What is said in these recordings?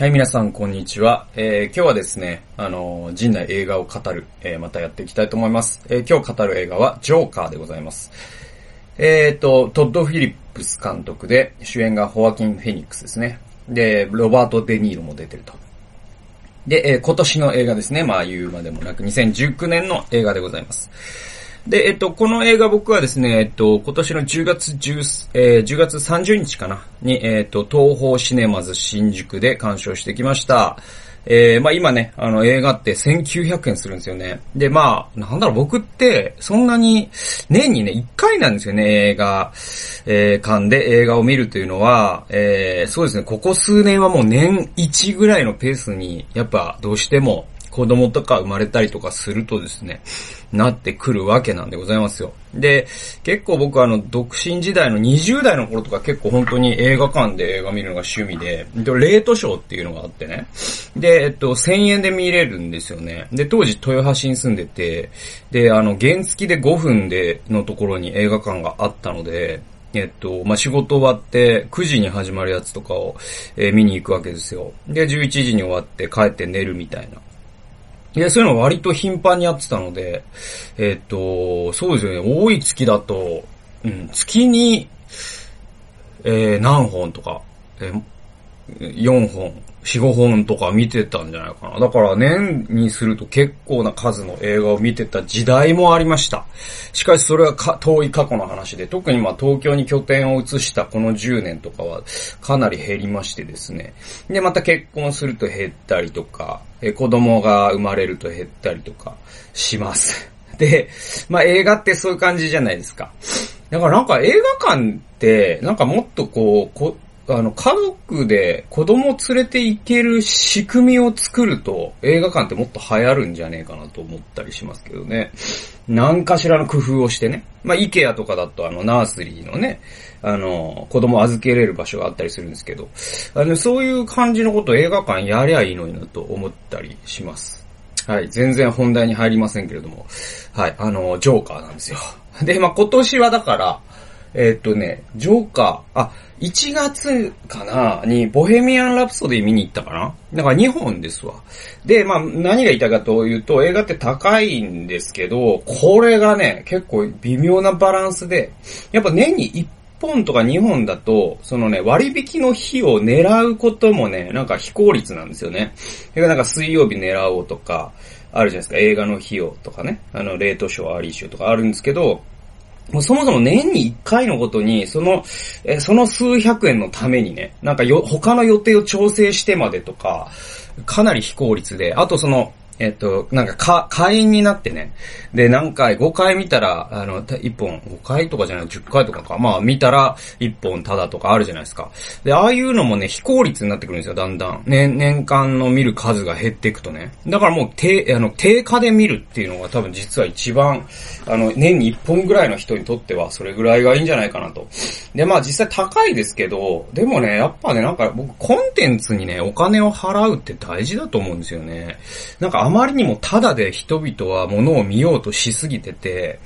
はい、皆さん、こんにちは。えー、今日はですね、あのー、陣内映画を語る、えー、またやっていきたいと思います。えー、今日語る映画は、ジョーカーでございます。えーと、トッド・フィリップス監督で、主演がホアキン・フェニックスですね。で、ロバート・デ・ニーロも出てると。で、えー、今年の映画ですね。まあ言うまでもなく、2019年の映画でございます。で、えっと、この映画僕はですね、えっと、今年の10月10、えー、10月30日かな、に、えっと、東方シネマズ新宿で鑑賞してきました。えー、まあ今ね、あの映画って1900円するんですよね。で、まあ、なんだろう、僕って、そんなに、年にね、1回なんですよね、映画、えー、館で映画を見るというのは、えー、そうですね、ここ数年はもう年1ぐらいのペースに、やっぱどうしても、子供とか生まれたりとかするとですね、なってくるわけなんでございますよ。で、結構僕あの、独身時代の20代の頃とか結構本当に映画館で映画見るのが趣味で、で、レートショーっていうのがあってね。で、えっと、1000円で見れるんですよね。で、当時豊橋に住んでて、で、あの、原付で5分でのところに映画館があったので、えっと、まあ、仕事終わって9時に始まるやつとかを、えー、見に行くわけですよ。で、11時に終わって帰って寝るみたいな。いや、そういうの割と頻繁にやってたので、えっ、と、そうですよね、多い月だと、うん、月に、えー、何本とか、えー、4本、4、5本とか見てたんじゃないかな。だから年にすると結構な数の映画を見てた時代もありました。しかしそれはか遠い過去の話で、特にまあ東京に拠点を移したこの10年とかはかなり減りましてですね。で、また結婚すると減ったりとか、え子供が生まれると減ったりとかします。で、まあ映画ってそういう感じじゃないですか。だからなんか映画館って、なんかもっとこう、こあの、家族で子供連れて行ける仕組みを作ると映画館ってもっと流行るんじゃねえかなと思ったりしますけどね。何かしらの工夫をしてね。まあ、イケアとかだとあの、ナースリーのね、あの、子供預けれる場所があったりするんですけど、あの、そういう感じのことを映画館やりゃいいのになと思ったりします。はい。全然本題に入りませんけれども。はい。あの、ジョーカーなんですよ。で、まあ、今年はだから、えー、っとね、ジョーカー、あ、1月かなに、ボヘミアン・ラプソディ見に行ったかな？だから2本ですわ。で、まあ、何が言いたいかというと、映画って高いんですけど、これがね、結構微妙なバランスで、やっぱ年に1本とか2本だと、そのね、割引の日を狙うこともね、なんか非効率なんですよね。それからなんか水曜日狙おうとか、あるじゃないですか、映画の費用とかね、あの、レートショー、アリーショーとかあるんですけど、もうそもそも年に一回のことに、その、え、その数百円のためにね、なんかよ、他の予定を調整してまでとか、かなり非効率で、あとその、えっと、なんか、か、会員になってね。で、何回、5回見たら、あの、1本、5回とかじゃない、10回とかか。まあ、見たら、1本ただとかあるじゃないですか。で、ああいうのもね、非効率になってくるんですよ、だんだん。年、年間の見る数が減っていくとね。だからもう、低、あの、低下で見るっていうのが多分実は一番、あの、年に1本ぐらいの人にとっては、それぐらいがいいんじゃないかなと。で、まあ、実際高いですけど、でもね、やっぱね、なんか僕、コンテンツにね、お金を払うって大事だと思うんですよね。なんか、まりにもただで人々は物を見ようとしすぎてて、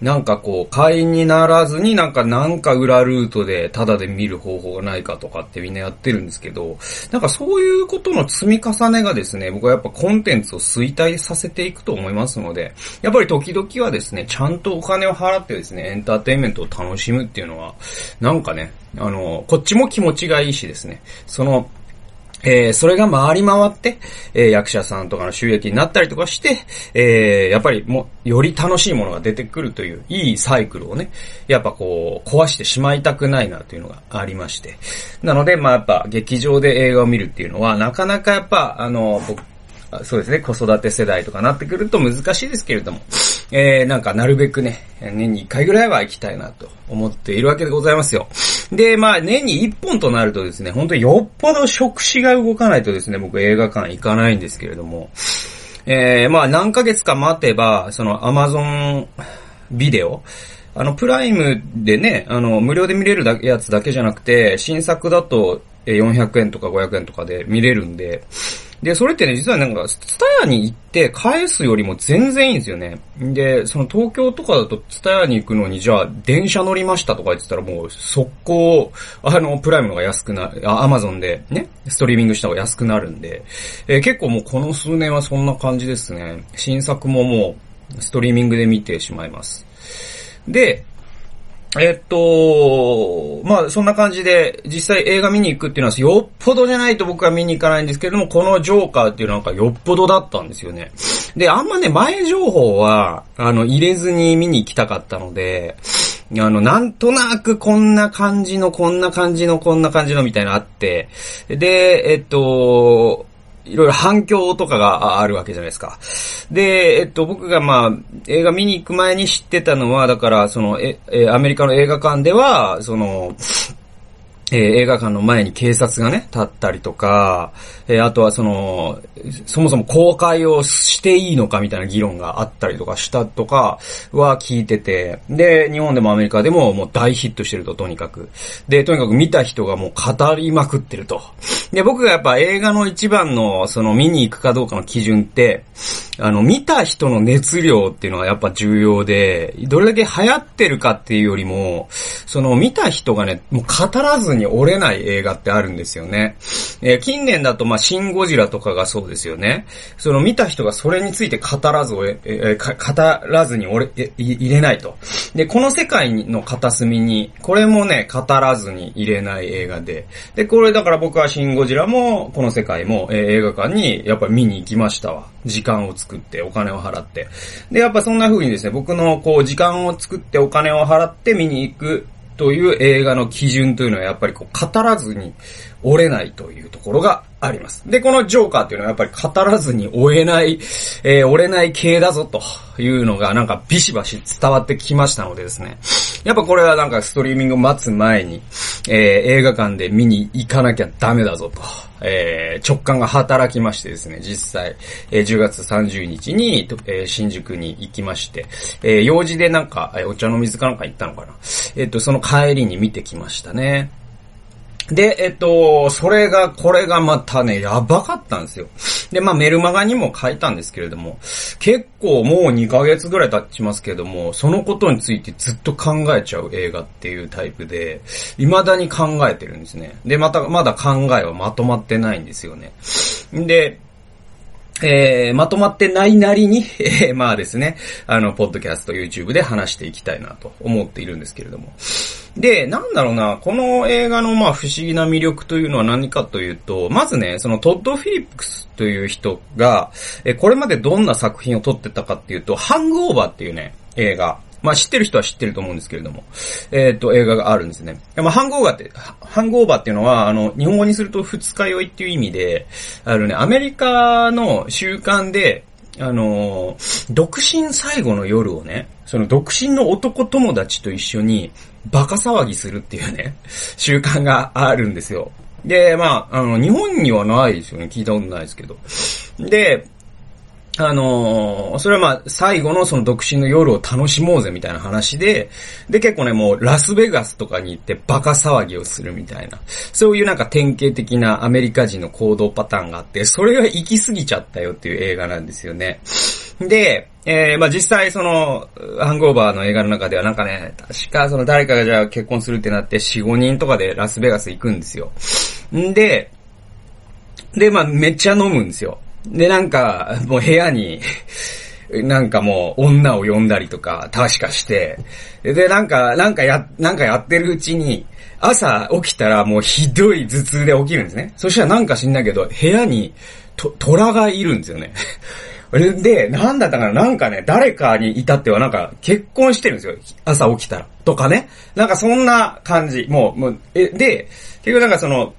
なんかこう、会員にならずになんかなんか裏ルートでただで見る方法がないかとかってみんなやってるんですけど、なんかそういうことの積み重ねがですね、僕はやっぱコンテンツを衰退させていくと思いますので、やっぱり時々はですね、ちゃんとお金を払ってですね、エンターテインメントを楽しむっていうのは、なんかね、あの、こっちも気持ちがいいしですね、その、えー、それが回り回って、えー、役者さんとかの収益になったりとかして、えー、やっぱりも、より楽しいものが出てくるという、いいサイクルをね、やっぱこう、壊してしまいたくないなというのがありまして。なので、まあやっぱ、劇場で映画を見るっていうのは、なかなかやっぱ、あの、僕、そうですね、子育て世代とかなってくると難しいですけれども、えー、なんかなるべくね、年に1回ぐらいは行きたいなと思っているわけでございますよ。で、まあ年に1本となるとですね、本当によっぽど触手が動かないとですね、僕映画館行かないんですけれども、えー、まあ何ヶ月か待てば、そのアマゾンビデオ、あの、プライムでね、あの、無料で見れるだやつだけじゃなくて、新作だと400円とか500円とかで見れるんで、で、それってね、実はなんか、ツタヤに行って返すよりも全然いいんですよね。で、その東京とかだとツタヤに行くのに、じゃあ、電車乗りましたとか言ってたらもう、速攻、あの、プライムが安くな、あ、アマゾンでね、ストリーミングした方が安くなるんで、えー、結構もうこの数年はそんな感じですね。新作ももう、ストリーミングで見てしまいます。で、えっと、まあそんな感じで、実際映画見に行くっていうのはよっぽどじゃないと僕は見に行かないんですけれども、このジョーカーっていうのはなんかよっぽどだったんですよね。で、あんまね、前情報は、あの、入れずに見に行きたかったので、あの、なんとなくこんな感じの、こんな感じの、こんな感じのみたいなあって、で、えっと、いろいろ反響とかがあるわけじゃないですか。で、えっと、僕がまあ、映画見に行く前に知ってたのは、だから、その、え、え、アメリカの映画館では、その、えー、映画館の前に警察がね、立ったりとか、えー、あとはその、そもそも公開をしていいのかみたいな議論があったりとかしたとかは聞いてて、で、日本でもアメリカでももう大ヒットしてると、とにかく。で、とにかく見た人がもう語りまくってると。で、僕がやっぱ映画の一番の、その見に行くかどうかの基準って、あの、見た人の熱量っていうのはやっぱ重要で、どれだけ流行ってるかっていうよりも、その見た人がね、もう語らずにに折れない映画ってあるんですよね。えー、近年だと、まあ、シン・ゴジラとかがそうですよね。その見た人がそれについて語らずえー、語らずに折れ、入れないと。で、この世界の片隅に、これもね、語らずに入れない映画で。で、これだから僕はシン・ゴジラも、この世界も、えー、映画館にやっぱり見に行きましたわ。時間を作って、お金を払って。で、やっぱそんな風にですね、僕のこう、時間を作ってお金を払って見に行くという映画の基準というのはやっぱりこう語らずに折れないというところがあります。で、このジョーカーっていうのはやっぱり語らずに終えない、えー、折れない系だぞというのがなんかビシバシ伝わってきましたのでですね。やっぱこれはなんかストリーミング待つ前に、えー、映画館で見に行かなきゃダメだぞと、えー、直感が働きましてですね、実際、えー、10月30日に、えー、新宿に行きまして、えー、用事でなんか、えお茶の水かなんか行ったのかな。えっ、と、その帰りに見てきましたね。で、えっと、それが、これがまたね、やばかったんですよ。で、まあメルマガにも書いたんですけれども、結構もう2ヶ月ぐらい経ちますけれども、そのことについてずっと考えちゃう映画っていうタイプで、未だに考えてるんですね。で、また、まだ考えはまとまってないんですよね。で、えー、まとまってないなりに、えー、まあですね、あの、ポッドキャスト、YouTube で話していきたいなと思っているんですけれども。で、なんだろうな、この映画のまあ不思議な魅力というのは何かというと、まずね、そのトッド・フィリップスという人が、えこれまでどんな作品を撮ってたかっていうと、ハングオーバーっていうね、映画。まあ知ってる人は知ってると思うんですけれども、えっ、と、映画があるんですね。まあ、ハングオーバーって、ハングオーバーっていうのは、あの、日本語にすると二日酔いっていう意味で、あのね、アメリカの習慣で、あの独身最後の夜をね、その独身の男友達と一緒にバカ騒ぎするっていうね、習慣があるんですよ。で、まあ、あの、日本にはないですよね。聞いたことないですけど。で、あの、それはまあ、最後のその独身の夜を楽しもうぜみたいな話で、で、結構ね、もうラスベガスとかに行ってバカ騒ぎをするみたいな、そういうなんか典型的なアメリカ人の行動パターンがあって、それが行き過ぎちゃったよっていう映画なんですよね。で、えー、まあ実際その、ハングオーバーの映画の中ではなんかね、確かその誰かがじゃあ結婚するってなって4、5人とかでラスベガス行くんですよ。んで、で、まあめっちゃ飲むんですよ。で、なんか、もう部屋になんかもう女を呼んだりとか、確かして、で、なんか、なんかや、なんかやってるうちに、朝起きたらもうひどい頭痛で起きるんですね。そしたらなんか知んないけど、部屋に、と、虎がいるんですよね。で、なんだったかな？なんかね、誰かに至ってはなんか結婚してるんですよ。朝起きたら。とかね。なんかそんな感じ。もう、もう、え、で、結局なんかその、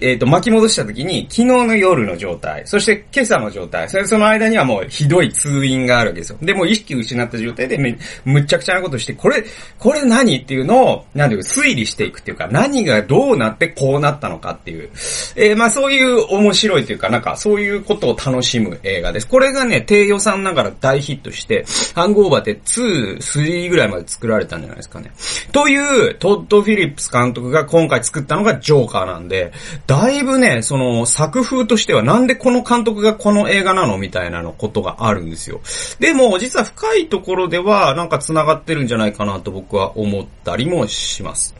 えっ、ー、と、巻き戻した時に、昨日の夜の状態、そして今朝の状態、それその間にはもうひどい通院があるわけですよ。で、もう意識失った状態でめ、むっちゃくちゃなことして、これ、これ何っていうのを、なんていうか、推理していくっていうか、何がどうなってこうなったのかっていう、えー、まあそういう面白いというか、なんかそういうことを楽しむ映画です。これがね、低予算ながら大ヒットして、ハングオーバーって2、3ぐらいまで作られたんじゃないですかね。という、トッド・フィリップス監督が今回作ったのがジョーカーなんで、だいぶね、その作風としてはなんでこの監督がこの映画なのみたいなのことがあるんですよ。でも、実は深いところではなんか繋がってるんじゃないかなと僕は思ったりもします。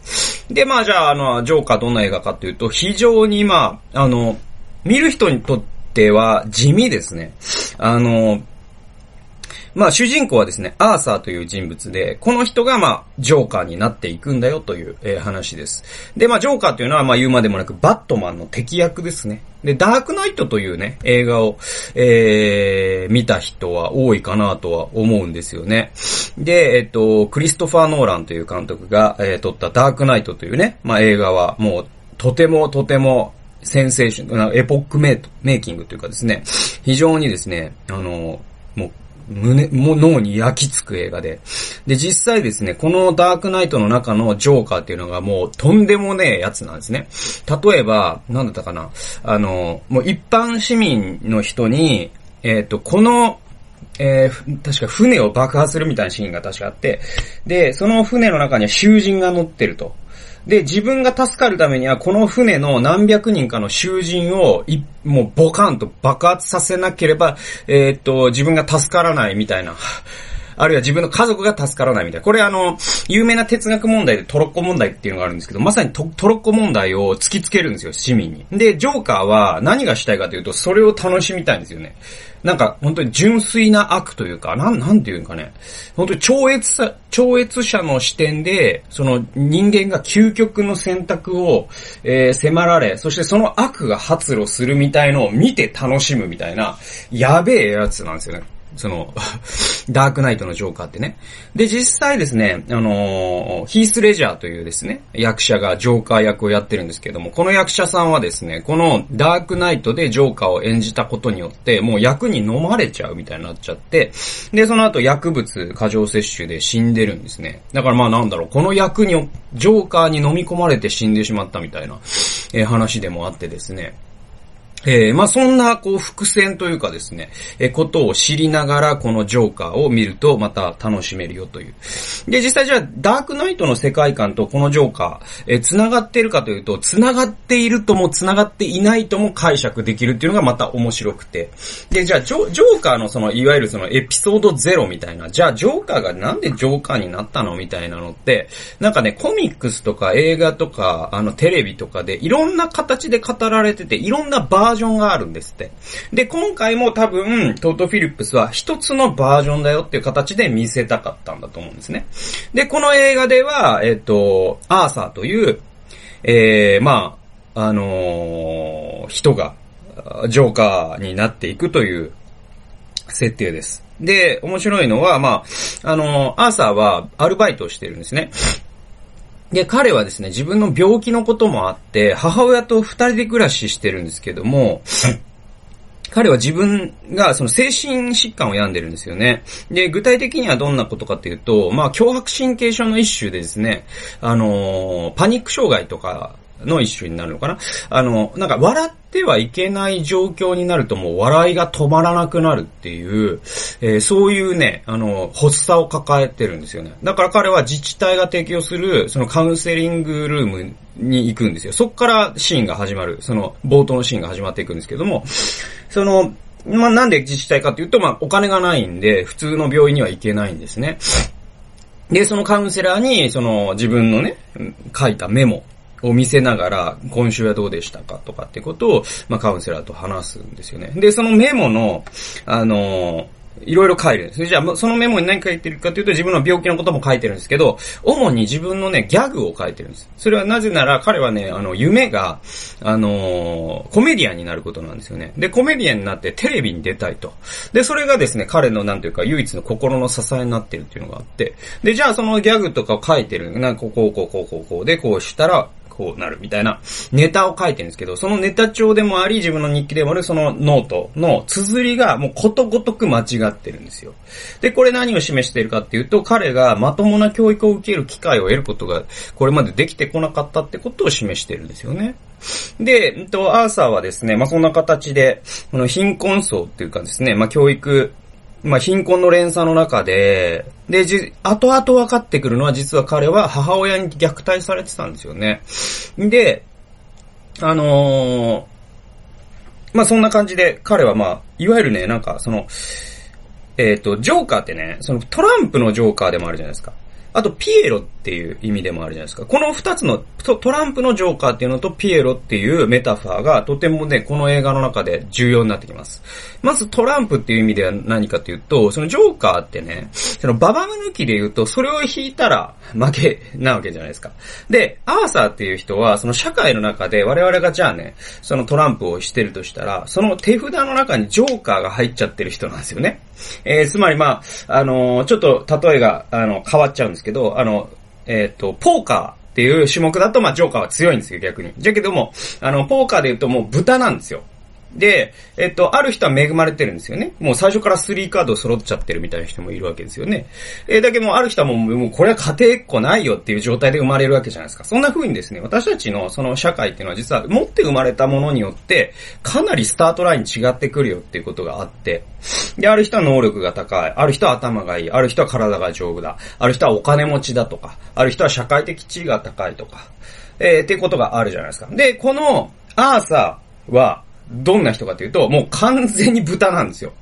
で、まあじゃあ、あの、ジョーカーどんな映画かっていうと、非常にまあ、あの、見る人にとっては地味ですね。あの、まあ主人公はですね、アーサーという人物で、この人がまあ、ジョーカーになっていくんだよという、えー、話です。で、まあジョーカーというのはまあ言うまでもなく、バットマンの敵役ですね。で、ダークナイトというね、映画を、えー、見た人は多いかなとは思うんですよね。で、えっと、クリストファー・ノーランという監督が、えー、撮ったダークナイトというね、まあ映画はもう、とてもとてもセンセーション、エポックメイメイキングというかですね、非常にですね、あの、もう胸、も脳に焼き付く映画で。で、実際ですね、このダークナイトの中のジョーカーっていうのがもうとんでもねえやつなんですね。例えば、なんだったかな。あの、もう一般市民の人に、えっ、ー、と、この、えー、確か船を爆破するみたいなシーンが確かあって、で、その船の中には囚人が乗ってると。で、自分が助かるためには、この船の何百人かの囚人を、もうボカンと爆発させなければ、えー、っと、自分が助からないみたいな。あるいは自分の家族が助からないみたいな。これあの、有名な哲学問題でトロッコ問題っていうのがあるんですけど、まさにトロッコ問題を突きつけるんですよ、市民に。で、ジョーカーは何がしたいかというと、それを楽しみたいんですよね。なんか、本当に純粋な悪というか、なん、なんていうんかね、本当に超越さ、超越者の視点で、その人間が究極の選択を、えー、迫られ、そしてその悪が発露するみたいのを見て楽しむみたいな、やべえやつなんですよね。その、ダークナイトのジョーカーってね。で、実際ですね、あのー、ヒース・レジャーというですね、役者がジョーカー役をやってるんですけども、この役者さんはですね、このダークナイトでジョーカーを演じたことによって、もう役に飲まれちゃうみたいになっちゃって、で、その後薬物過剰摂取で死んでるんですね。だからまあなんだろう、この役に、ジョーカーに飲み込まれて死んでしまったみたいな、えー、話でもあってですね。えー、まあ、そんな、こう、伏線というかですね、えー、ことを知りながら、このジョーカーを見ると、また楽しめるよという。で、実際じゃあ、ダークナイトの世界観とこのジョーカー、えー、繋がっているかというと、繋がっているとも繋がっていないとも解釈できるっていうのがまた面白くて。で、じゃあ、ジョジョーカーのその、いわゆるその、エピソードゼロみたいな、じゃあ、ジョーカーがなんでジョーカーになったのみたいなのって、なんかね、コミックスとか映画とか、あの、テレビとかで、いろんな形で語られてて、いろんなバーージョンがあるんですって。で、今回も多分、トート・フィリップスは一つのバージョンだよっていう形で見せたかったんだと思うんですね。で、この映画では、えっ、と、アーサーという、えー、まあ、あのー、人が、ジョーカーになっていくという設定です。で、面白いのは、まあ、あのー、アーサーはアルバイトをしてるんですね。で、彼はですね、自分の病気のこともあって、母親と二人で暮らししてるんですけども、彼は自分がその精神疾患を病んでるんですよね。で、具体的にはどんなことかっていうと、まあ、脅迫神経症の一種でですね、あのー、パニック障害とかの一種になるのかな？あの、なんか笑ってはいけない状況になるともう笑いが止まらなくなるっていう、えー、そういうね、あの、発作を抱えてるんですよね。だから彼は自治体が提供する、そのカウンセリングルームに行くんですよ。そこからシーンが始まる、その冒頭のシーンが始まっていくんですけども、その、まあ、なんで自治体かっていうと、まあ、お金がないんで、普通の病院には行けないんですね。で、そのカウンセラーに、その自分のね、書いたメモを見せながら、今週はどうでしたかとかってことを、まあ、カウンセラーと話すんですよね。で、そのメモの、あのいろいろ書いてるんです。じゃあ、そのメモに何書いてるかというと、自分の病気のことも書いてるんですけど、主に自分のね、ギャグを書いてるんです。それはなぜなら、彼はね、あの、夢が、あのー、コメディアンになることなんですよね。で、コメディアンになってテレビに出たいと。で、それがですね、彼のなんていうか、唯一の心の支えになってるっていうのがあって、で、じゃあそのギャグとかを書いてる、なんかこう、こう、こう、こう、こう、こうで、こうしたら、こうなるみたいなネタを書いてるんですけど、そのネタ帳でもあり、自分の日記でもあるそのノートの綴りがもうことごとく間違ってるんですよ。で、これ何を示しているかっていうと、彼がまともな教育を受ける機会を得ることが、これまでできてこなかったってことを示してるんですよね。で、えっと、アーサーはですね、まあ、そんな形で、この貧困層っていうかですね、まあ、教育まあ、貧困の連鎖の中で、で、じ、後々分かってくるのは実は彼は母親に虐待されてたんですよね。で、あのー、まあそんな感じで彼はまあ、いわゆるね、なんかその、えっ、ー、と、ジョーカーってね、そのトランプのジョーカーでもあるじゃないですか。あと、ピエロっっていう意味でもあるじゃないですか。この二つのト、トランプのジョーカーっていうのとピエロっていうメタファーがとてもね、この映画の中で重要になってきます。まずトランプっていう意味では何かというと、そのジョーカーってね、そのババ抜きで言うと、それを引いたら負けなわけじゃないですか。で、アーサーっていう人は、その社会の中で我々がじゃあね、そのトランプをしてるとしたら、その手札の中にジョーカーが入っちゃってる人なんですよね。えー、つまりまあ、あのー、ちょっと例えが、あの、変わっちゃうんですけど、あの、えっ、ー、と、ポーカーっていう種目だと、まあ、ジョーカーは強いんですよ、逆に。じゃけども、あの、ポーカーで言うともう豚なんですよ。で、えっと、ある人は恵まれてるんですよね。もう最初から3カード揃っちゃってるみたいな人もいるわけですよね。えー、だけども、ある人はもう、もうこれは家庭っ子ないよっていう状態で生まれるわけじゃないですか。そんな風にですね、私たちのその社会っていうのは実は持って生まれたものによって、かなりスタートライン違ってくるよっていうことがあって、で、ある人は能力が高い、ある人は頭がいい、ある人は体が丈夫だ、ある人はお金持ちだとか、ある人は社会的地位が高いとか、えー、っていうことがあるじゃないですか。で、このアーサーは、どんな人かというと、もう完全に豚なんですよ。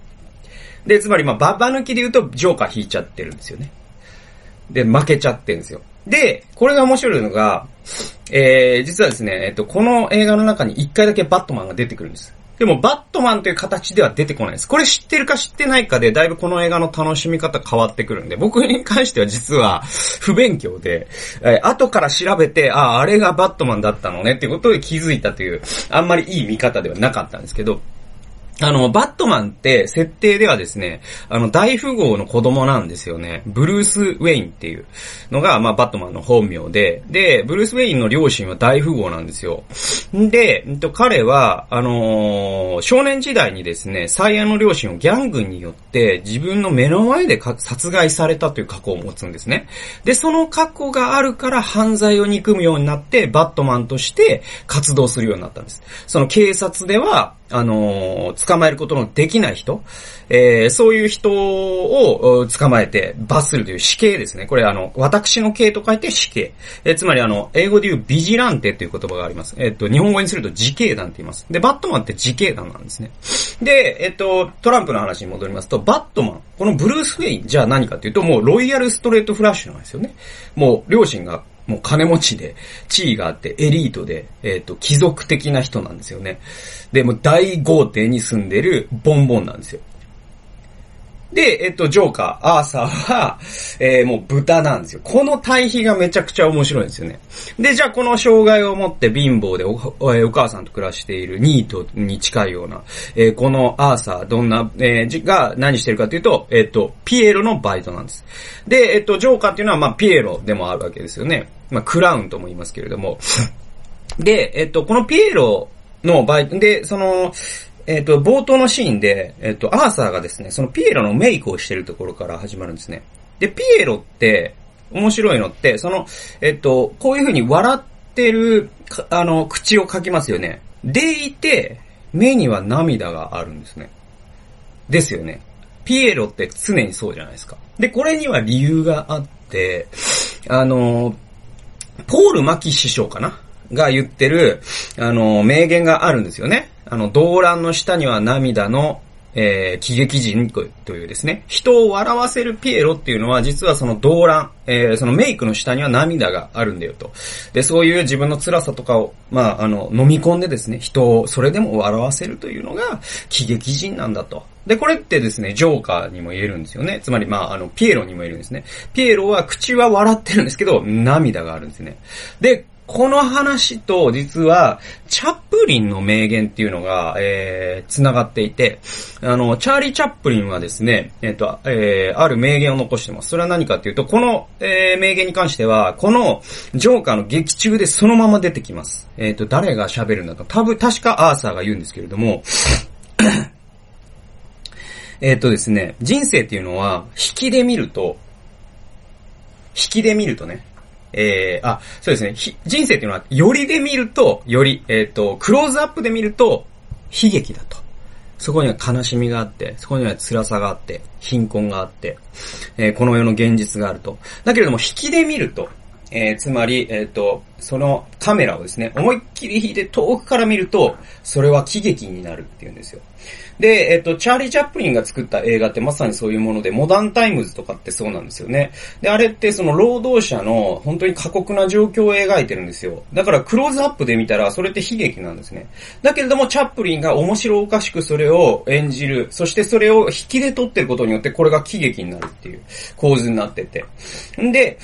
で、つまりまあ、ババ抜きで言うと、ジョーカー引いちゃってるんですよね。で、負けちゃってるんですよ。で、これが面白いのが、えー、実はですね、えっと、この映画の中に一回だけバットマンが出てくるんです。でも、バットマンという形では出てこないです。これ知ってるか知ってないかで、だいぶこの映画の楽しみ方変わってくるんで、僕に関しては実は不勉強で、えー、後から調べて、ああ、あれがバットマンだったのねっていうことで気づいたという、あんまりいい見方ではなかったんですけど、あの、バットマンって設定ではですね、あの、大富豪の子供なんですよね。ブルース・ウェインっていうのが、まあ、バットマンの本名で、で、ブルース・ウェインの両親は大富豪なんですよ。で、彼は、あのー、少年時代にですね、最愛の両親をギャングによって自分の目の前で殺害されたという過去を持つんですね。で、その過去があるから犯罪を憎むようになって、バットマンとして活動するようになったんです。その警察では、あのー、捕まえることのできない人、えー、そういう人を捕まえて罰するという死刑ですね。これあの、私の刑と書いて死刑。えー、つまりあの、英語で言うビジランテという言葉があります。えっ、と、日本語にすると自警団って言います。で、バットマンって自警団なんですね。で、えっ、と、トランプの話に戻りますと、バットマン、このブルース・ウェイン、じゃあ何かっていうと、もうロイヤルストレートフラッシュなんですよね。もう、両親がもう金持ちで、地位があって、エリートで、えっ、ー、と、貴族的な人なんですよね。で、も大豪邸に住んでるボンボンなんですよ。で、えっと、ジョーカー、アーサーは、えー、もう豚なんですよ。この対比がめちゃくちゃ面白いんですよね。で、じゃあこの障害を持って貧乏でおお母さんと暮らしているニートに近いような、えー、このアーサー、どんな、えー、が何してるかというと、えっと、ピエロのバイトなんです。で、えっと、ジョーカーっていうのは、まあ、ピエロでもあるわけですよね。まあ、クラウンとも言いますけれども。で、えっと、このピエロのバイト、で、その、えっ、と、冒頭のシーンで、えっ、と、アーサーがですね、そのピエロのメイクをしてるところから始まるんですね。で、ピエロって、面白いのって、その、えっ、と、こういう風に笑ってる、あの、口を描きますよね。でいて、目には涙があるんですね。ですよね。ピエロって常にそうじゃないですか。で、これには理由があって、あの、ポール・マキ首相かな？が言ってる、あの、名言があるんですよね。あの、動乱の下には涙の、えー、喜劇人というですね、人を笑わせるピエロっていうのは、実はその動乱、えー、そのメイクの下には涙があるんだよと。で、そういう自分の辛さとかを、まあ、あの、飲み込んでですね、人をそれでも笑わせるというのが、喜劇人なんだと。で、これってですね、ジョーカーにも言えるんですよね。つまり、まあ、あの、ピエロにも言えるんですね。ピエロは口は笑ってるんですけど、涙があるんですね。で、この話と実は、チャップリンの名言っていうのが、えー、繋がっていて、あの、チャーリー・チャップリンはですね、えっ、ー、と、えー、ある名言を残してます。それは何かっていうと、この、えー、名言に関しては、この、ジョーカーの劇中でそのまま出てきます。えっ、ー、と、誰が喋るんだか、多分、確かアーサーが言うんですけれども、えっとですね、人生っていうのは、引きで見ると、引きで見るとね、えー、あ、そうですね。人生っていうのは、よりで見ると、より、えっ、ー、と、クローズアップで見ると、悲劇だと。そこには悲しみがあって、そこには辛さがあって、貧困があって、えー、この世の現実があると。だけれども、引きで見ると、えー、つまり、えっ、ー、と、そのカメラをですね、思いっきり引いて遠くから見ると、それは喜劇になるっていうんですよ。で、えっ、ー、と、チャーリー・チャップリンが作った映画ってまさにそういうもので、モダンタイムズとかってそうなんですよね。で、あれってその労働者の本当に過酷な状況を描いてるんですよ。だからクローズアップで見たら、それって悲劇なんですね。だけれども、チャップリンが面白おかしくそれを演じる。そしてそれを引きで撮ってることによって、これが喜劇になるっていう構図になってて。んで、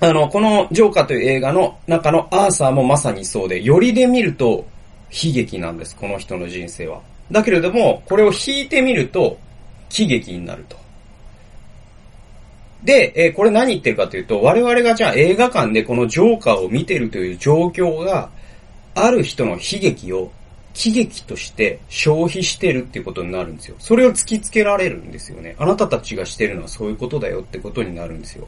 あの、このジョーカーという映画の中のアーサーもまさにそうで、寄りで見ると悲劇なんです、この人の人生は。だけれども、これを引いてみると喜劇になると。で、えー、これ何言ってるかというと、我々がじゃあ映画館でこのジョーカーを見てるという状況が、ある人の悲劇を喜劇として消費してるっていうことになるんですよ。それを突きつけられるんですよね。あなたたちがしてるのはそういうことだよってことになるんですよ。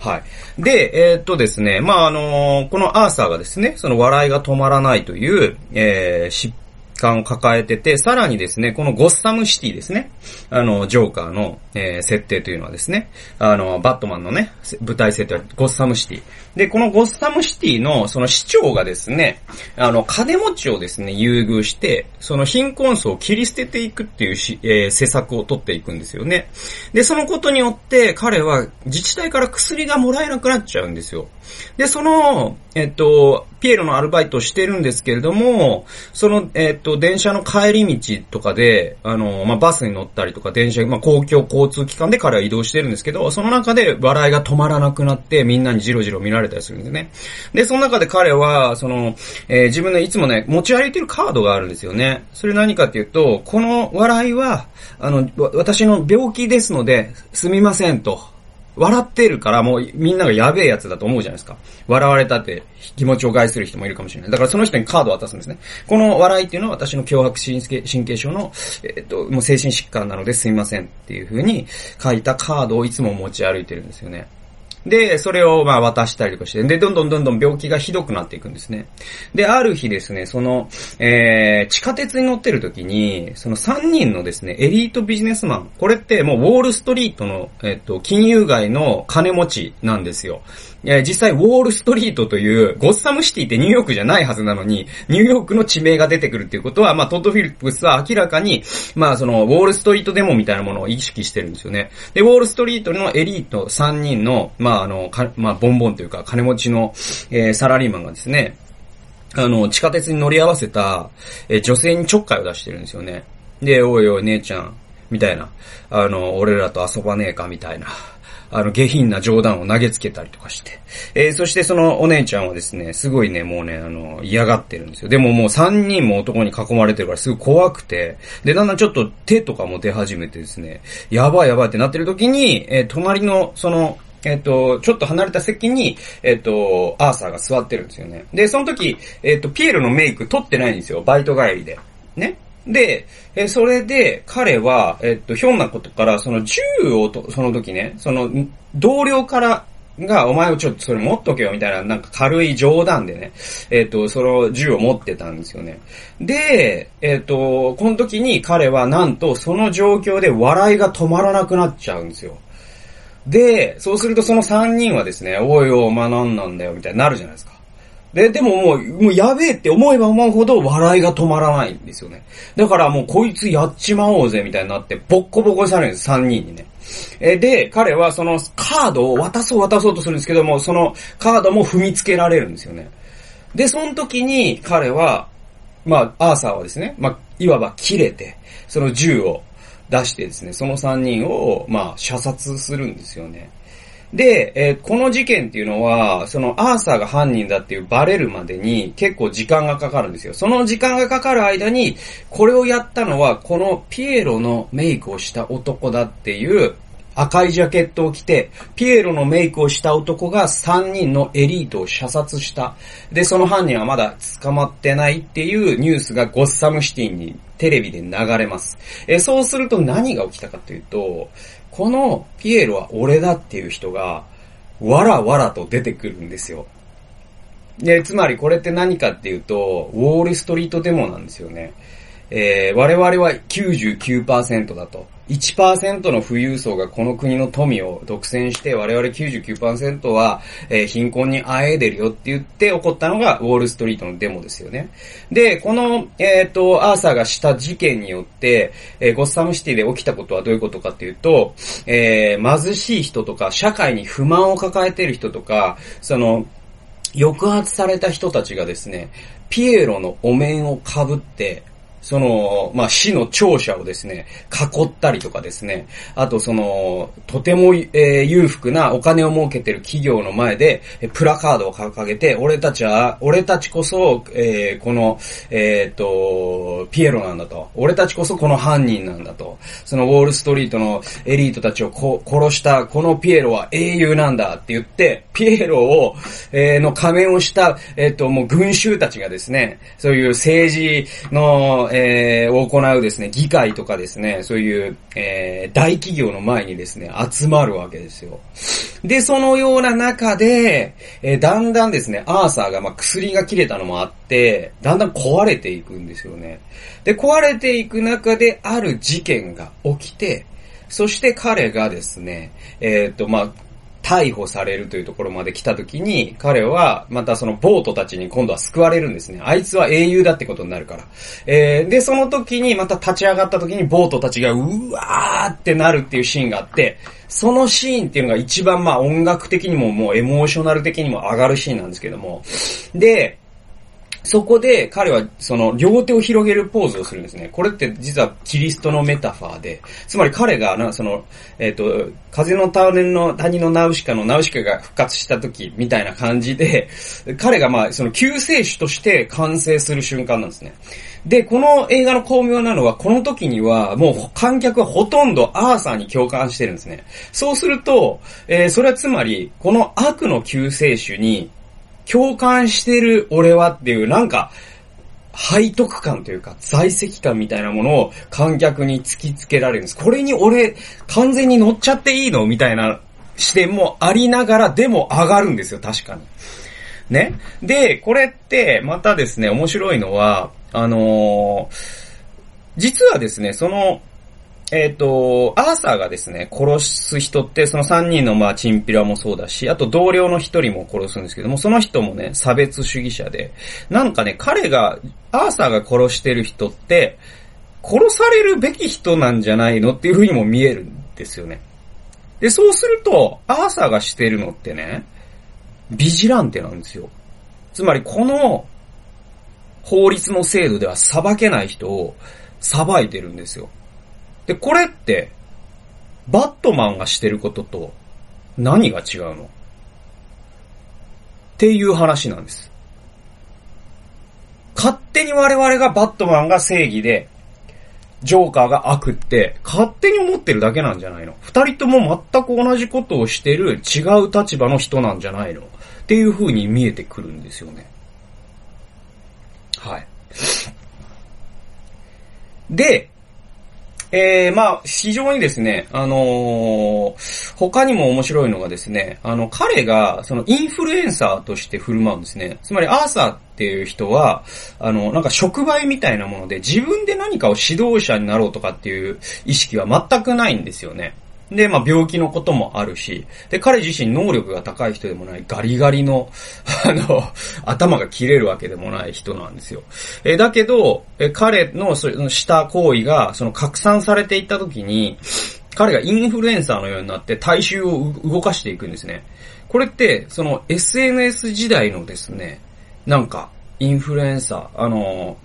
はい。で、えー、っとですね、まあ、あのー、このアーサーがですね、その笑いが止まらないという、えー、失感を抱えてて、さらにですね、このゴッサムシティですね。あの、ジョーカーの、えー、設定というのはですね、あの、バットマンのね、舞台設定はゴッサムシティ。で、このゴッサムシティの、その市長がですね、あの、金持ちをですね、優遇して、その貧困層を切り捨てていくっていうし、えー、施策を取っていくんですよね。で、そのことによって、彼は自治体から薬がもらえなくなっちゃうんですよ。で、その、えっと、ピエロのアルバイトをしてるんですけれども、その、えっと、電車の帰り道とかで、あの、まあ、バスに乗ったりとか、電車、まあ、公共交通機関で彼は移動してるんですけど、その中で笑いが止まらなくなって、みんなにじろじろ見られたりするんですね。で、その中で彼は、その、えー、自分のいつもね、持ち歩いてるカードがあるんですよね。それ何かっていうと、この笑いは、あの、私の病気ですので、すみませんと。笑ってるからもうみんながやべえやつだと思うじゃないですか。笑われたって気持ちを害する人もいるかもしれない。だからその人にカードを渡すんですね。この笑いっていうのは私の脅迫神経症の、えっと、もう精神疾患なのですいませんっていう風に書いたカードをいつも持ち歩いてるんですよね。で、それをまあ渡したりとかして、で、どんどんどんどん病気がひどくなっていくんですね。で、ある日ですね、その、えー、地下鉄に乗ってる時に、その3人のですね、エリートビジネスマン、これってもうウォールストリートの、えっと、金融街の金持ちなんですよ。実際、ウォールストリートという、ゴッサムシティってニューヨークじゃないはずなのに、ニューヨークの地名が出てくるっていうことは、まあ、トッド・フィリップスは明らかに、まあ、その、ウォールストリートデモみたいなものを意識してるんですよね。で、ウォールストリートのエリート3人の、まあ、あの、かまあ、ボンボンというか、金持ちの、えー、サラリーマンがですね、あの、地下鉄に乗り合わせた、えー、女性にちょっかいを出してるんですよね。で、おいおい、姉ちゃん、みたいな。あの、俺らと遊ばねえか、みたいな。あの、下品な冗談を投げつけたりとかして。えー、そしてそのお姉ちゃんはですね、すごいね、もうね、あの、嫌がってるんですよ。でももう3人も男に囲まれてるからすごい怖くて、で、だんだんちょっと手とかも出始めてですね、やばいやばいってなってる時に、えー、隣の、その、えっ、と、ちょっと離れた席に、えっ、と、アーサーが座ってるんですよね。で、その時、えっ、と、ピエロのメイク取ってないんですよ。バイト帰りで。ね。で、えそれで、彼は、えっと、ひょんなことから、その銃をと、その時ね、その、同僚からが、お前をちょっとそれ持っとけよ、みたいな、なんか軽い冗談でね、えっ、と、その銃を持ってたんですよね。で、えっ、と、この時に彼はなんと、その状況で笑いが止まらなくなっちゃうんですよ。で、そうするとその3人はですね、おいおい、お前なんなんだよ、みたいになるじゃないですか。で、でももう、もうやべえって思えば思うほど笑いが止まらないんですよね。だからもうこいつやっちまおうぜみたいになって、ボッコボコにされるんです、3人にね。えで、彼はそのカードを渡そう渡そうとするんですけども、そのカードも踏みつけられるんですよね。で、その時に彼は、まあ、アーサーはですね、まあ、いわば切れて、その銃を出してですね、その3人を、まあ、射殺するんですよね。で、えー、この事件っていうのは、そのアーサーが犯人だっていうバレるまでに結構時間がかかるんですよ。その時間がかかる間に、これをやったのは、このピエロのメイクをした男だっていう赤いジャケットを着て、ピエロのメイクをした男が3人のエリートを射殺した。で、その犯人はまだ捕まってないっていうニュースがゴッサムシティにテレビで流れます。えそうすると何が起きたかというと、このピエロは俺だっていう人が、わらわらと出てくるんですよ。で、つまりこれって何かっていうと、ウォールストリートデモなんですよね。えー、我々は99%だと。1%の富裕層がこの国の富を独占して我々99%は、えー、貧困にあえいでるよって言って起こったのがウォールストリートのデモですよね。で、この、えっ、ー、と、アーサーがした事件によって、えー、ゴッサムシティで起きたことはどういうことかっていうと、えー、貧しい人とか社会に不満を抱えている人とか、その、抑圧された人たちがですね、ピエロのお面をかぶって、その、まあ、市の庁舎をですね、囲ったりとかですね、あとその、とても、えー、裕福なお金を儲けてる企業の前で、えプラカードを掲げて、俺たちは、俺たちこそ、えー、この、えっ、と、ピエロなんだと。俺たちこそこの犯人なんだと。そのウォールストリートのエリートたちをこ殺したこのピエロは英雄なんだって言って、ピエロを、えー、の仮面をした、えっ、と、もう群衆たちがですね、そういう政治の、えー、を行うですね、議会とかですね、そういう、えー、大企業の前にですね、集まるわけですよ。で、そのような中で、えー、だんだんですね、アーサーが、まあ、薬が切れたのもあって、だんだん壊れていくんですよね。で、壊れていく中で、ある事件が起きて、そして彼がですね、えっ、と、まあ、逮捕されるというところまで来た時に、彼はまたそのボートたちに今度は救われるんですね。あいつは英雄だってことになるから。えー、で、その時にまた立ち上がった時にボートたちがうわーってなるっていうシーンがあって、そのシーンっていうのが一番まあ音楽的にももうエモーショナル的にも上がるシーンなんですけども。で、そこで彼はその両手を広げるポーズをするんですね。これって実はキリストのメタファーで、つまり彼がな、その、えっ、ー、と、風の谷の谷のナウシカのナウシカが復活した時みたいな感じで、彼がまあその救世主として完成する瞬間なんですね。で、この映画の巧妙なのは、この時には、もう観客はほとんどアーサーに共感してるんですね。そうすると、えー、それはつまり、この悪の救世主に、共感してる俺はっていう、なんか、背徳感というか、在籍感みたいなものを観客に突きつけられるんです。これに俺、完全に乗っちゃっていいのみたいな視点もありながら、でも上がるんですよ、確かに。ね。で、これって、またですね、面白いのは、あのー、実はですね、その、えっ、ー、と、アーサーがですね、殺す人って、その3人のまあ、チンピラもそうだし、あと同僚の1人も殺すんですけども、その人もね、差別主義者で、なんかね、彼が、アーサーが殺してる人って、殺されるべき人なんじゃないのっていう風にも見えるんですよね。で、そうすると、アーサーがしてるのってね、ビジランテなんですよ。つまり、この、法律の制度では裁けない人を裁いてるんですよ。で、これって、バットマンがしてることと何が違うの？っていう話なんです。勝手に我々がバットマンが正義で、ジョーカーが悪って、勝手に思ってるだけなんじゃないの？二人とも全く同じことをしてる違う立場の人なんじゃないの？っていう風に見えてくるんですよね。はい。で、えー、まあ、非常にですね、あのー、他にも面白いのがですね、あの、彼が、その、インフルエンサーとして振る舞うんですね。つまり、アーサーっていう人は、あの、なんか触媒みたいなもので、自分で何かを指導者になろうとかっていう意識は全くないんですよね。で、まあ病気のこともあるし、で、彼自身能力が高い人でもない、ガリガリの、あの、頭が切れるわけでもない人なんですよ。え、だけど、え、彼のそのした行為が、その拡散されていった時に、彼がインフルエンサーのようになって大衆を動かしていくんですね。これって、その SNS 時代のですね、なんか、インフルエンサー、あの、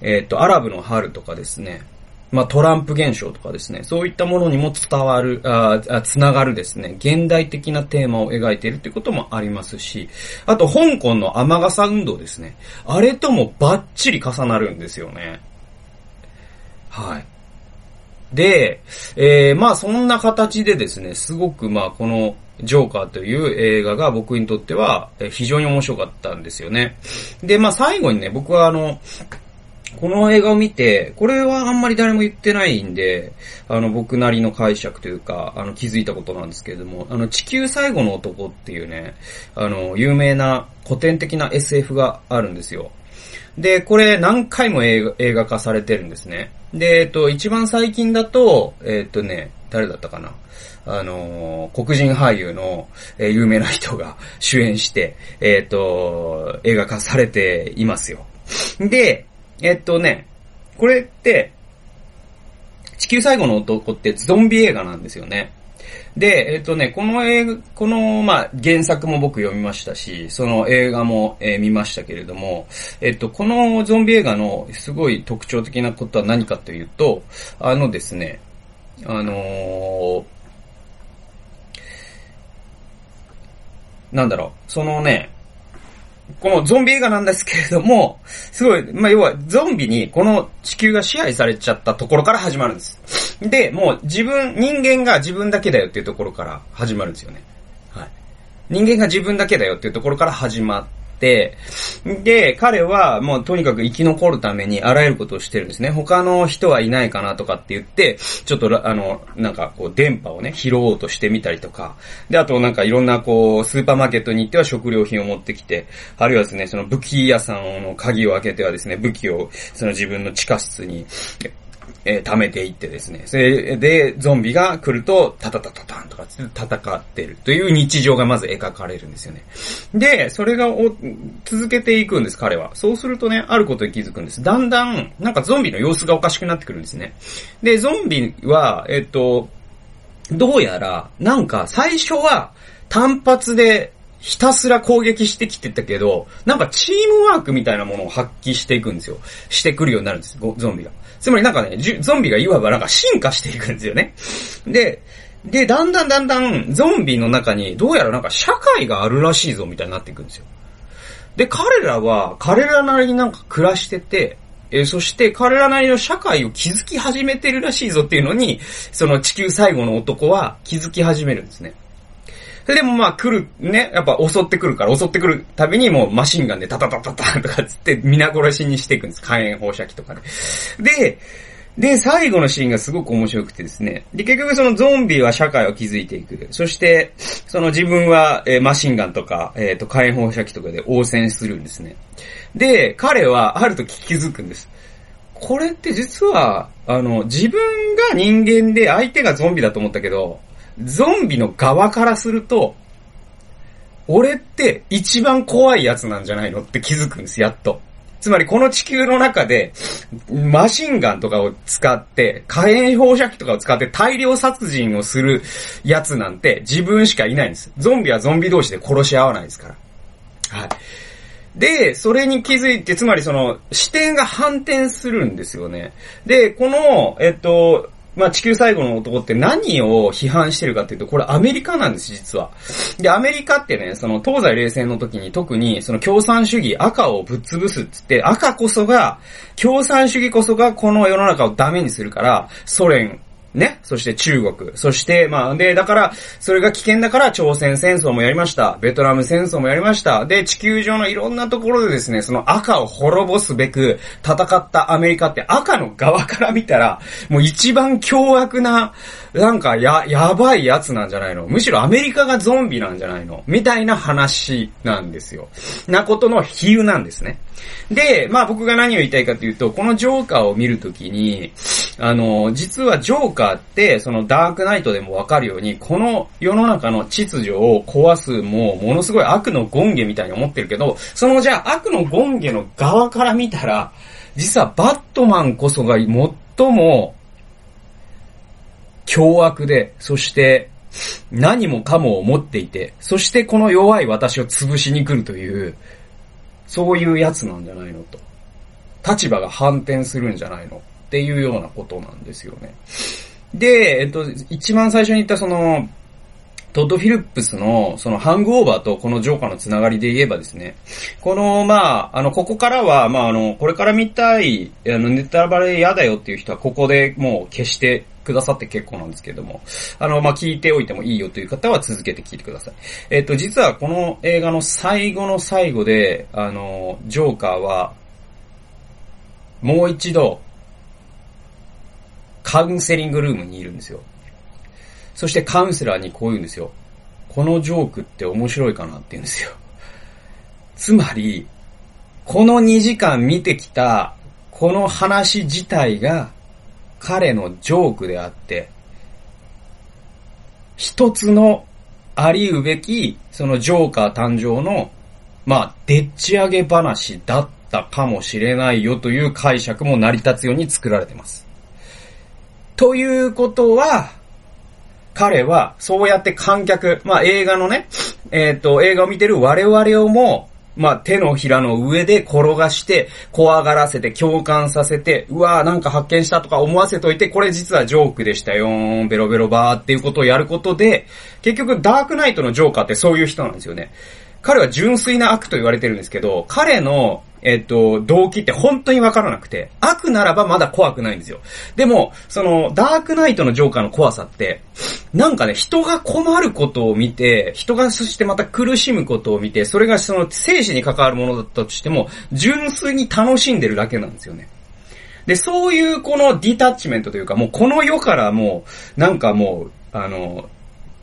えっ、ー、と、アラブの春とかですね、まあ、トランプ現象とかですね、そういったものにも伝わる、ああつながるですね、現代的なテーマを描いているということもありますし、あと、香港の雨傘運動ですね。あれともバッチリ重なるんですよね。はい。で、えー、まあそんな形でですね、すごくまあこのジョーカーという映画が僕にとっては非常に面白かったんですよね。で、まあ最後にね、僕はあの、この映画を見て、これはあんまり誰も言ってないんで、あの、僕なりの解釈というか、あの、気づいたことなんですけれども、あの、地球最後の男っていうね、あの、有名な古典的な SF があるんですよ。で、これ何回も映画化されてるんですね。で、えっと、一番最近だと、えっとね、誰だったかなあのー、黒人俳優の、えー、有名な人が主演して、えっ、と、映画化されていますよ。で、えっとね、これって、地球最後の男ってゾンビ映画なんですよね。で、えっとね、この映画、この、まあ、原作も僕読みましたし、その映画も、えー、見ましたけれども、えっと、このゾンビ映画のすごい特徴的なことは何かというと、あのですね、あのー、なんだろう、そのね、このゾンビ映画なんですけれども、すごい、まあ、要はゾンビにこの地球が支配されちゃったところから始まるんです。で、もう自分、人間が自分だけだよっていうところから始まるんですよね。はい。人間が自分だけだよっていうところから始まっ、で、彼はもうとにかく生き残るためにあらゆることをしてるんですね。他の人はいないかなとかって言って、ちょっとあの、なんかこう電波をね、拾おうとしてみたりとか、で、あとなんかいろんなこう、スーパーマーケットに行っては食料品を持ってきて、あるいはですね、その武器屋さんの鍵を開けてはですね、武器をその自分の地下室にえー、貯めていってですね。それで、ゾンビが来ると、タタタタタンとか戦ってるという日常がまず描かれるんですよね。で、それがお続けていくんです、彼は。そうするとね、あることに気づくんです。だんだん、なんかゾンビの様子がおかしくなってくるんですね。で、ゾンビは、えっと、どうやら、なんか最初は単発でひたすら攻撃してきてたけど、なんかチームワークみたいなものを発揮していくんですよ。してくるようになるんです、ゾンビが。つまりなんかね、ゾンビがいわばなんか進化していくんですよね。で、で、だんだんだんだんゾンビの中にどうやらなんか社会があるらしいぞみたいになっていくんですよ。で、彼らは彼らなりになんか暮らしてて、えそして彼らなりの社会を築き始めてるらしいぞっていうのに、その地球最後の男は気づき始めるんですね。それでもまあ来る、ね、やっぱ襲ってくるから、襲ってくるたびにもうマシンガンでタタタタタとかつって皆殺しにしていくんです。火炎放射器とかで。で、で、最後のシーンがすごく面白くてですね。で、結局そのゾンビは社会を築いていく。そして、その自分は、えー、マシンガンとか、えっ、ー、と、火炎放射器とかで応戦するんですね。で、彼はある時気づくんです。これって実は、あの、自分が人間で相手がゾンビだと思ったけど、ゾンビの側からすると、俺って一番怖いやつなんじゃないのって気づくんです、やっと。つまりこの地球の中で、マシンガンとかを使って、火炎放射器とかを使って大量殺人をするやつなんて自分しかいないんです。ゾンビはゾンビ同士で殺し合わないですから。はい。で、それに気づいて、つまりその、視点が反転するんですよね。で、この、えっと、まあ、地球最後の男って何を批判してるかっていうと、これアメリカなんです、実は。で、アメリカってね、その東西冷戦の時に特にその共産主義、赤をぶっ潰すっつって、赤こそが、共産主義こそがこの世の中をダメにするから、ソ連、ね。そして中国。そして、まあ、で、だから、それが危険だから朝鮮戦争もやりました。ベトナム戦争もやりました。で、地球上のいろんなところでですね、その赤を滅ぼすべく戦ったアメリカって赤の側から見たら、もう一番凶悪な、なんかや、やばいやつなんじゃないのむしろアメリカがゾンビなんじゃないのみたいな話なんですよ。なことの比喩なんですね。で、まあ僕が何を言いたいかというと、このジョーカーを見るときに、あの、実はジョーカーって、そのダークナイトでもわかるように、この世の中の秩序を壊すもう、ものすごい悪の権下みたいに思ってるけど、そのじゃあ悪の権下の側から見たら、実はバットマンこそが最も凶悪で、そして何もかもを持っていて、そしてこの弱い私を潰しに来るという、そういうやつなんじゃないのと。立場が反転するんじゃないのっていうようなことなんですよね。で、えっと、一番最初に言ったその、トッド・フィリップスの、その、ハングオーバーとこのジョーカーのつながりで言えばですね、この、まあ、あの、ここからは、まあ、あの、これから見たい、あの、ネタバレ嫌だよっていう人は、ここでもう消してくださって結構なんですけども、あの、まあ、聞いておいてもいいよという方は続けて聞いてください。えっと、実はこの映画の最後の最後で、あの、ジョーカーは、もう一度、カウンセリングルームにいるんですよ。そしてカウンセラーにこう言うんですよ。このジョークって面白いかなって言うんですよ。つまり、この2時間見てきた、この話自体が、彼のジョークであって、一つのありうべき、そのジョーカー誕生の、まあ、でっち上げ話だったかもしれないよという解釈も成り立つように作られてます。ということは、彼はそうやって観客、まあ映画のね、えっ、ー、と、映画を見てる我々をも、まあ、手のひらの上で転がして、怖がらせて、共感させて、うわーなんか発見したとか思わせといて、これ実はジョークでしたよーん、ベロベロバーっていうことをやることで、結局ダークナイトのジョーカーってそういう人なんですよね。彼は純粋な悪と言われてるんですけど、彼のえっと、動機って本当にわからなくて、悪ならばまだ怖くないんですよ。でも、その、ダークナイトのジョーカーの怖さって、なんかね、人が困ることを見て、人がそしてまた苦しむことを見て、それがその生死に関わるものだったとしても、純粋に楽しんでるだけなんですよね。で、そういうこのディタッチメントというか、もうこの世からもう、なんかもう、あの、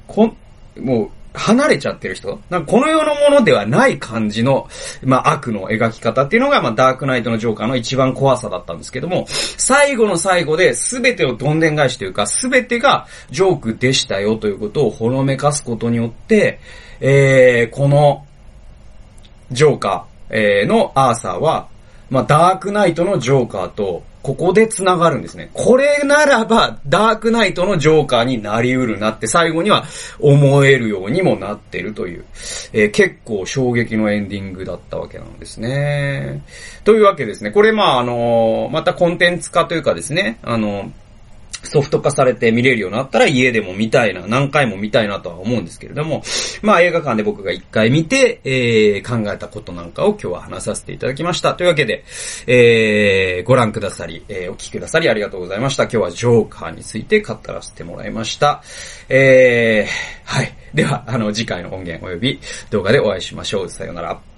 こ、もう、離れちゃってる人？なんかこの世のものではない感じの、まあ、悪の描き方っていうのが、まあ、ダークナイトのジョーカーの一番怖さだったんですけども、最後の最後で全てをどんでん返しというか、全てがジョークでしたよということをほのめかすことによって、えー、この、ジョーカー、えー、のアーサーは、まあ、ダークナイトのジョーカーと、ここで繋がるんですね。これならば、ダークナイトのジョーカーになりうるなって最後には思えるようにもなってるという、えー、結構衝撃のエンディングだったわけなんですね。というわけですね。これまああのー、またコンテンツ化というかですね、あのーソフト化されて見れるようになったら家でも見たいな、何回も見たいなとは思うんですけれども、まあ映画館で僕が一回見て、えー、考えたことなんかを今日は話させていただきました。というわけで、えー、ご覧くださり、えー、お聞きくださりありがとうございました。今日はジョーカーについて語らせてもらいました。えー、はい。では、あの、次回の音源及び動画でお会いしましょう。さようなら。